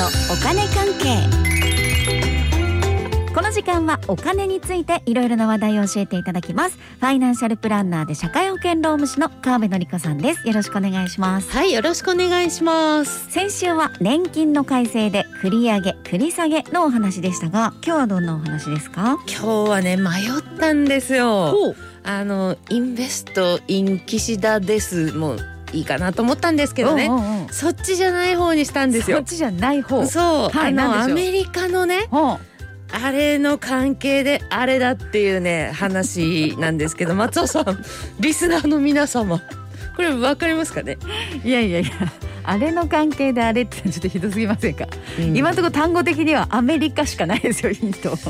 のお金関係。この時間はお金についていろいろな話題を教えていただきます。ファイナンシャルプランナーで社会保険労務士の川辺典子さんです。よろしくお願いします。はいよろしくお願いします。先週は年金の改正で繰り上げ繰り下げのお話でしたが今日はどんなお話ですか？今日はね迷ったんですよ。あのインベストイン岸田です。もういいかなと思ったんですけどね、うんうんうん。そっちじゃない方にしたんですよ。そっちじゃない方。そう、はいあのアメリカのねほあれの関係であれだっていうね話なんですけど 松尾さんリスナーの皆様。これわかりますかね、ういやいやいやあれの関係であれってちょっとひどすぎませんか、うん。今のところ単語的にはアメリカしかないですよヒント。ヒ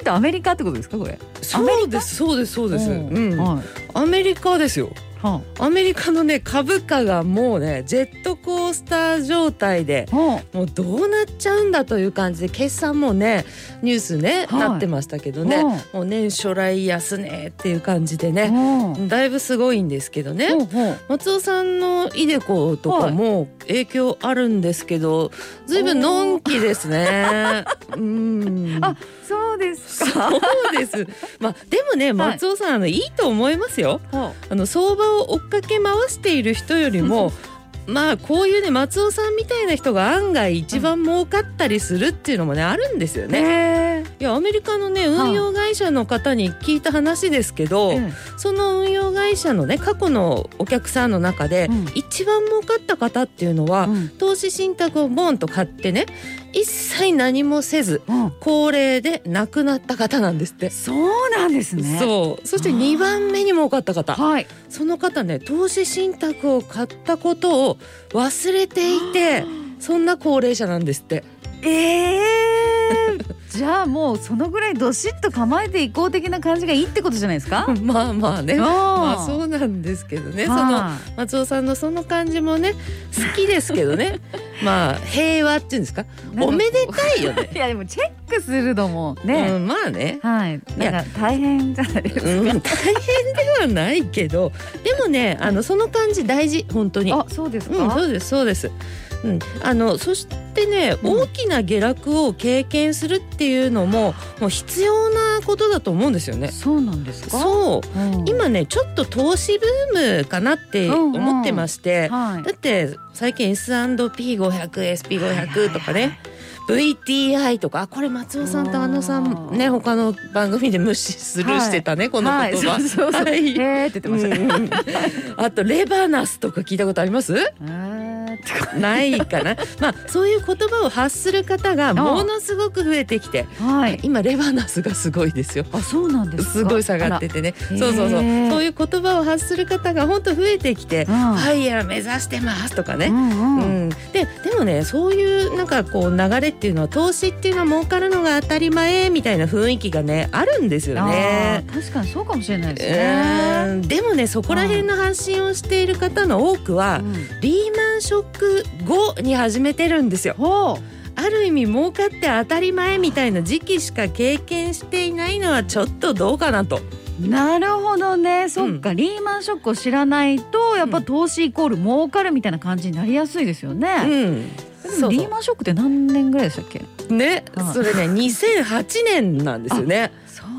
ントアメリカってことですかこれ？そうですそうですそうです、うん。はい。アメリカですよはアメリカのね株価がもうねジェットコースター状態であ。はもうどうなっちゃうんだという感じで決算もねニュースね、はい。なってましたけどね、うんもう年初来安値っていう感じであね、はだいぶすごいんですけどね、松尾さんのイデコとかも影響あるんですけど、ずいぶんのんきですね。うん。あそうですそかうです。まあでもね松尾さん、あのいいと思いますよ。ほあの相場を追っかけ回している人よりもまあこういうね松尾さんみたいな人が案外一番儲かったりするっていうのもねあるんですようね。ねいやアメリカのね運用会社の方に聞いた話ですけど、うん。その会社のね過去のお客さんの中で、うん。一番儲かった方っていうのは、うん。投資信託をボンと買ってね一切何もせずうん。高齢で亡くなった方なんですって。そうなんですね。そう。そしてあー。2番目に儲かった方。はい。その方ね投資信託を買ったことを忘れていてそんな高齢者なんですって。ええ じゃあもうそのぐらいどしっと構えていこう的な感じがいいってことじゃないですか？まあまあね。あまあそうなんですけどね。そのは松尾さんのその感じもね好きですけどね。まあ平和っていうんですか？おめでたいよね。いやでもチェックするのもね、うん、まあね。はい。なんか大変じゃないですか、うん、大変ではないけど。でもねあのその感じ大事本当に。あそうですか、うん、そうですそうです。うん、あのそしてね、うん。大きな下落を経験するっていうのももう必要なことだと思うんですよね。そうなんですか？そう。うん。今ねちょっと投資ブームかなって思ってまして、はい。だって最近 S&P500SP500 とかね VTI とかあこれ松尾さんとあのさんね他の番組で無視スルーしてたね、この言葉。はい、そうそうそう、はい。えーって言ってました。ね、うんうん。あとレバナスとか聞いたことあります？えーってかないかな。まあそういう言葉を発する方がものすごく増えてきて、はい今レバナスがすごいですよ。あそうなんですか？すごい下がっててね。そうそうそう。そういう言葉を発する方が本当増えてきて、うんファイヤー目指してますとかね。うんうんうん、ででもねそういうなんかこう流れっていうのは投資っていうのは儲かるのが当たり前みたいな雰囲気がねあるんですよね。確かにそうかもしれないですうね。んでもねそこら辺の発信をしている方の多くは、うんリーマンショック後に始めてるんですよ。ほある意味儲かって当たり前みたいな時期しか経験していないのはちょっとどうかなと。うなるほどね。そっか、リーマンショックを知らないとやっぱ投資イコール儲かるみたいな感じになりやすいですようね。うリーマンショックって何年ぐらいでしたっけ？ね。はいそれね2008年なんですよね。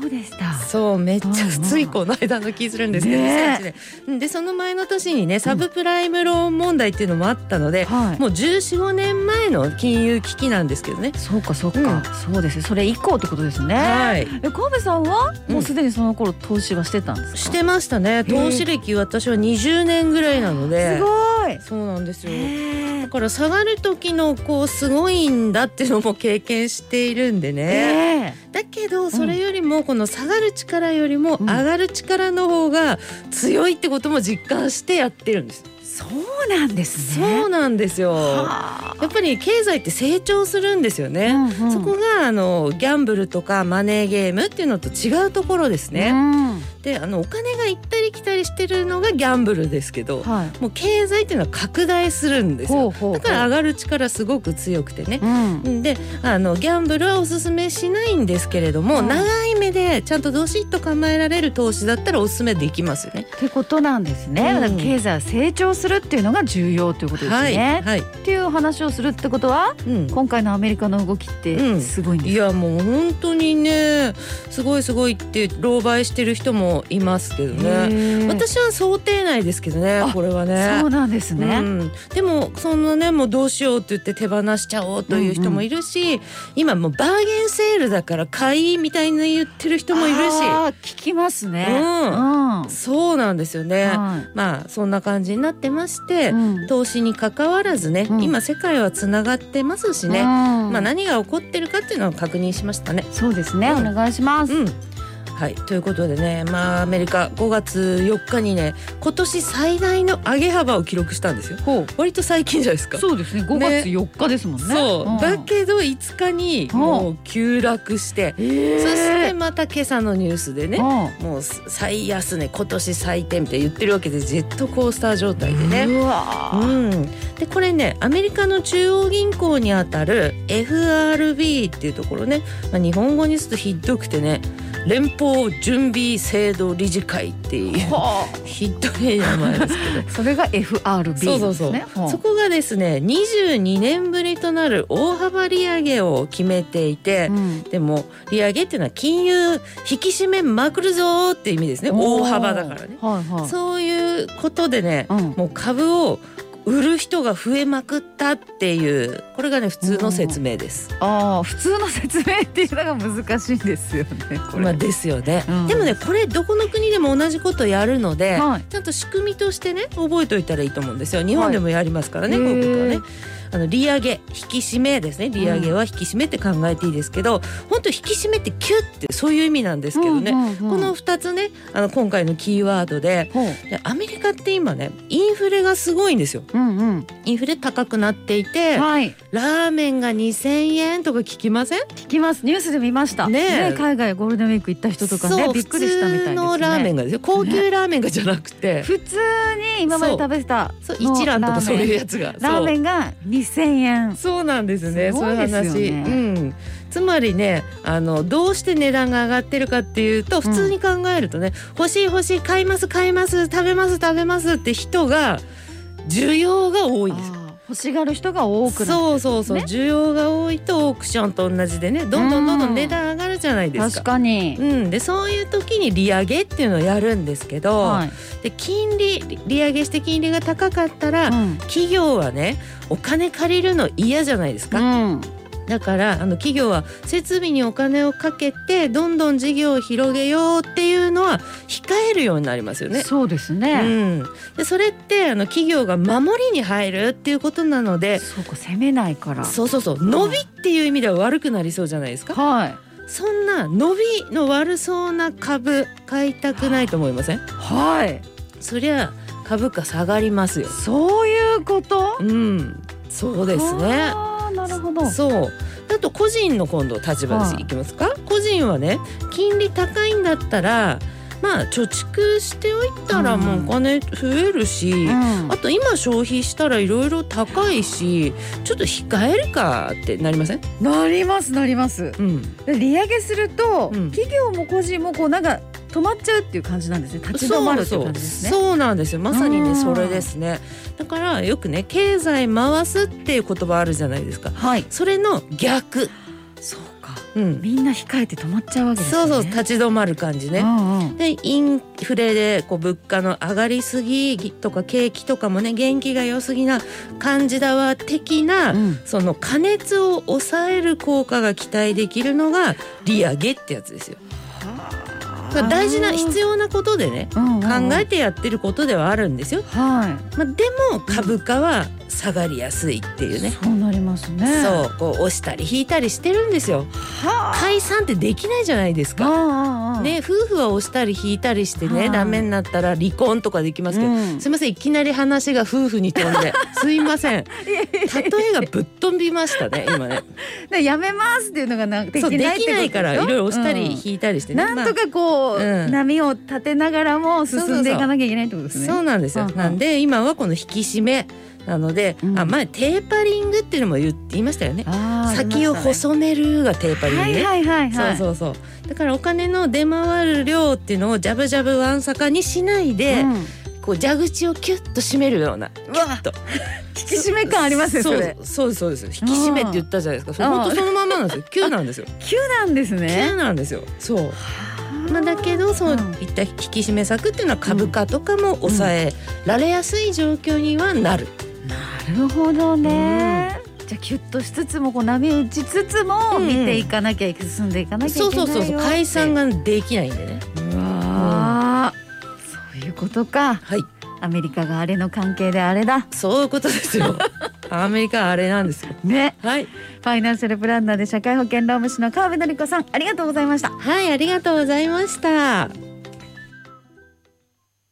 そうでした。そうめっちゃうんうんついこの間の気するんですけど、ね2008年で。その前の年にねサブプライムローン問題っていうのもあったので、はい。もう1415年前の金融危機なんですけどね。そうかそうか、うん。そうですね。それ以降ってことですね。はい。え川辺さんは？うん。もうすでにその頃投資はしてたんですか？してましたね。投資歴私は20年ぐらいなので。すごい。そうなんですよ。へだから下がる時のこうすごいんだっていうのも経験しているんでえね、えだけどそれよりもこの下がる力よりもうん。上がる力の方が強いってことも実感してやってるんです、そうなんですね。そうなんですよ。はやっぱり経済って成長するんですよあね、うんうん。そこがあのギャンブルとかマネーゲームっていうのと違うところですね、うんであのお金が行ったり来たりしてるのがギャンブルですけど、はい。もう経済っていうのは拡大するんですよ。ほうほうほう。だから上がる力すごく強くてね。うん。であのギャンブルはおすすめしないんですけれども、うん長い目でちゃんとどしっと構えられる投資だったらおすすめできますよね。ってことなんですね、うん。経済は成長するっていうのが重要ということですはい、ね、はい。っていう話をするってことはうん、今回のアメリカの動きってすごいんですいやもう本当にねすごいすごいって狼狽してる人もいますけどか、ね。私は想定内ですけどねあこれはね。そうなんですね、うん、でもそんなねもうどうしようって言って手放しちゃおうという人もいるし、今もうバーゲンセールだから買いみたいに言ってる人もいるし。あー聞きますね。うん。うん。そうなんですよね。はい。まあそんな感じになってまして、うん。投資に関わらずね、うん。今世界はつながってますしね、うん。まあ何が起こってるかっていうのを確認しましたね。そうですね、うん。お願いします、うんはい。ということでねまあアメリカ5月4日にね今年最大の上げ幅を記録したんですよ。ほ割と最近じゃないですか。うそうですね。5月4日ですもんね。そう、ん。だけど5日にもう急落して、えー。そしてまた今朝のニュースでね、うん。もう最安値今年最低みたいに言ってるわけでジェットコースター状態でね。うわー。うん、でこれねアメリカの中央銀行にあたる FRB っていうところね、まあ、日本語にするとひどくてね連邦準備制度理事会っていうはひどい名前ですけど。あ それが FRB ですね。そうそうそう、ほそこがですね22年ぶりとなる大幅利上げを決めていて、うん。でも利上げっていうのは金融引き締めまくるぞーって意味ですね。大幅だからね。はいはい。そういうことでね、うん。もう株を売る人が増えまくったっていうこれがね普通の説明です。ああ普通の説明っていうのが難しいんですよねまあですよね、うん。でもねこれどこの国でも同じことやるので、はい。ちゃんと仕組みとしてね覚えておいたらいいと思うんですよ。日本でもやりますからね、はい。こういうことはね。あの利上げ引き締めですね。利上げは引き締めって考えていいですけど、本当引き締めってキュッてそういう意味なんですけどね、うんうんうんこの2つねあの今回のキーワードででアメリカって今ねインフレがすごいんですよ。うんうん。インフレ高くなっていてはい。ラーメンが2,000円とか聞きません？聞きます。ニュースで見ました。ねえ。海外ゴールデンウィーク行った人とかねびっくりしたみたいですね。普通のラーメンがですよ。高級ラーメンがじゃなくて、普通に今まで食べてたそうの一蘭とかそういうラやつが。ーメンが2000円。そうなんですね。ね。そういう話、うん、つまりねあのどうして値段が上がってるかっていうと普通に考えるとね、欲しい欲しい買います買います食べます食べますって人が需要が多いんです欲しがる人が多くなってそうそうそう、ね需要が多いとオークションと同じでね。どんどんどんどん値段上がるじゃないです確か。かに、うん、でそういう時に利上げっていうのをやるんですけど、はい。で金利利利上げして金利が高かったら、うん。企業はねお金借りるの嫌じゃないですか、うんだからあの企業は設備にお金をかけてどんどん事業を広げようっていうのは控えるようになりますよね。そうですうね、ん、でそれってあの企業が守りに入るっていうことなのでそうか攻めないから。そうそうそう。伸びっていう意味では悪くなりそうじゃないですか。はい。そんな伸びの悪そうな株買いたくないと思いません？はい。そりゃ株価下がりますよ。そういうこと？うん。そうですねなるほど。そう。あと個人の今度立場はいですいきますか？個人はね金利高いんだったらまあ貯蓄しておいたらもうお金増えるし、うん。あと今消費したらいろいろ高いしちょっと控えるかってなりません、なりますなります。うん、で利上げすると、うん。企業も個人もこうなんか止まっちゃうっていう感じなんですね。立ち止まるっていう感じですね。そうなんですよ。まさにうん。ねそれですね。だからよくね経済回すっていう言葉あるじゃないですか。はい。それの逆、そうか。うん、みんな控えて止まっちゃうわけですそうねそう立ち止まる感じね、うんうん。でインフレでこう物価の上がりすぎとか景気とかもね元気が良すぎな感じだわ的な、うん。その加熱を抑える効果が期待できるのが利上げってやつですよ。だから大事な必要なことでねうんうんうん。考えてやってることではあるんですよ。はまあ、でも株価は下がりやすいっていうね。そうなりますね。そうこう押したり引いたりしてるんですよ。はあ。解散ってできないじゃないですか。ああああね夫婦は押したり引いたりしてね、はいダメになったら離婚とかできますけど、うん。すいませんいきなり話が夫婦に飛んで すいません。例えがぶっ飛びましたね今ね。でやめますっていうのがなでそうできないってこときないからいろいろ押したりうん引いたりしてね、なんとかこう、うん。波を立てながらも進んでいかなきゃいけないってことですね。そうなんですよ、うんうん。なんで今はこの引き締めなので、うん。あ前テーパリングっていうのも言って言いましたよね。先を細めるがテーパリングね、はいはいはいはい。そうそうそう。だからお金の出回る量っていうのをジャブジャブワンサカにしないで、うん。こう蛇口をキュッと締めるようなうわと。引き締め感ありますねそうそうですそうです。引き締めって言ったじゃないですか。本当そのまんまなんですよ。急なんですよ。急なんです急ね。なんですよ。そう。まあだけどそういった引き締め策っていうのは株価とかも抑えられやすい状況にはなる、なるほどね。じゃあキュッとしつつもこう波打ちつつもうん見ていかなきゃ進んでいかなきゃいけないよそうそうそうそう解散が。ができないんでねうわーそういうことか。はいアメリカがあれの関係であれだ。そういうことですよ アメリカはあれなんですよね。はいファイナンシャルプランナーで社会保険労務士の川辺典子さんありがとうございました。はいありがとうございました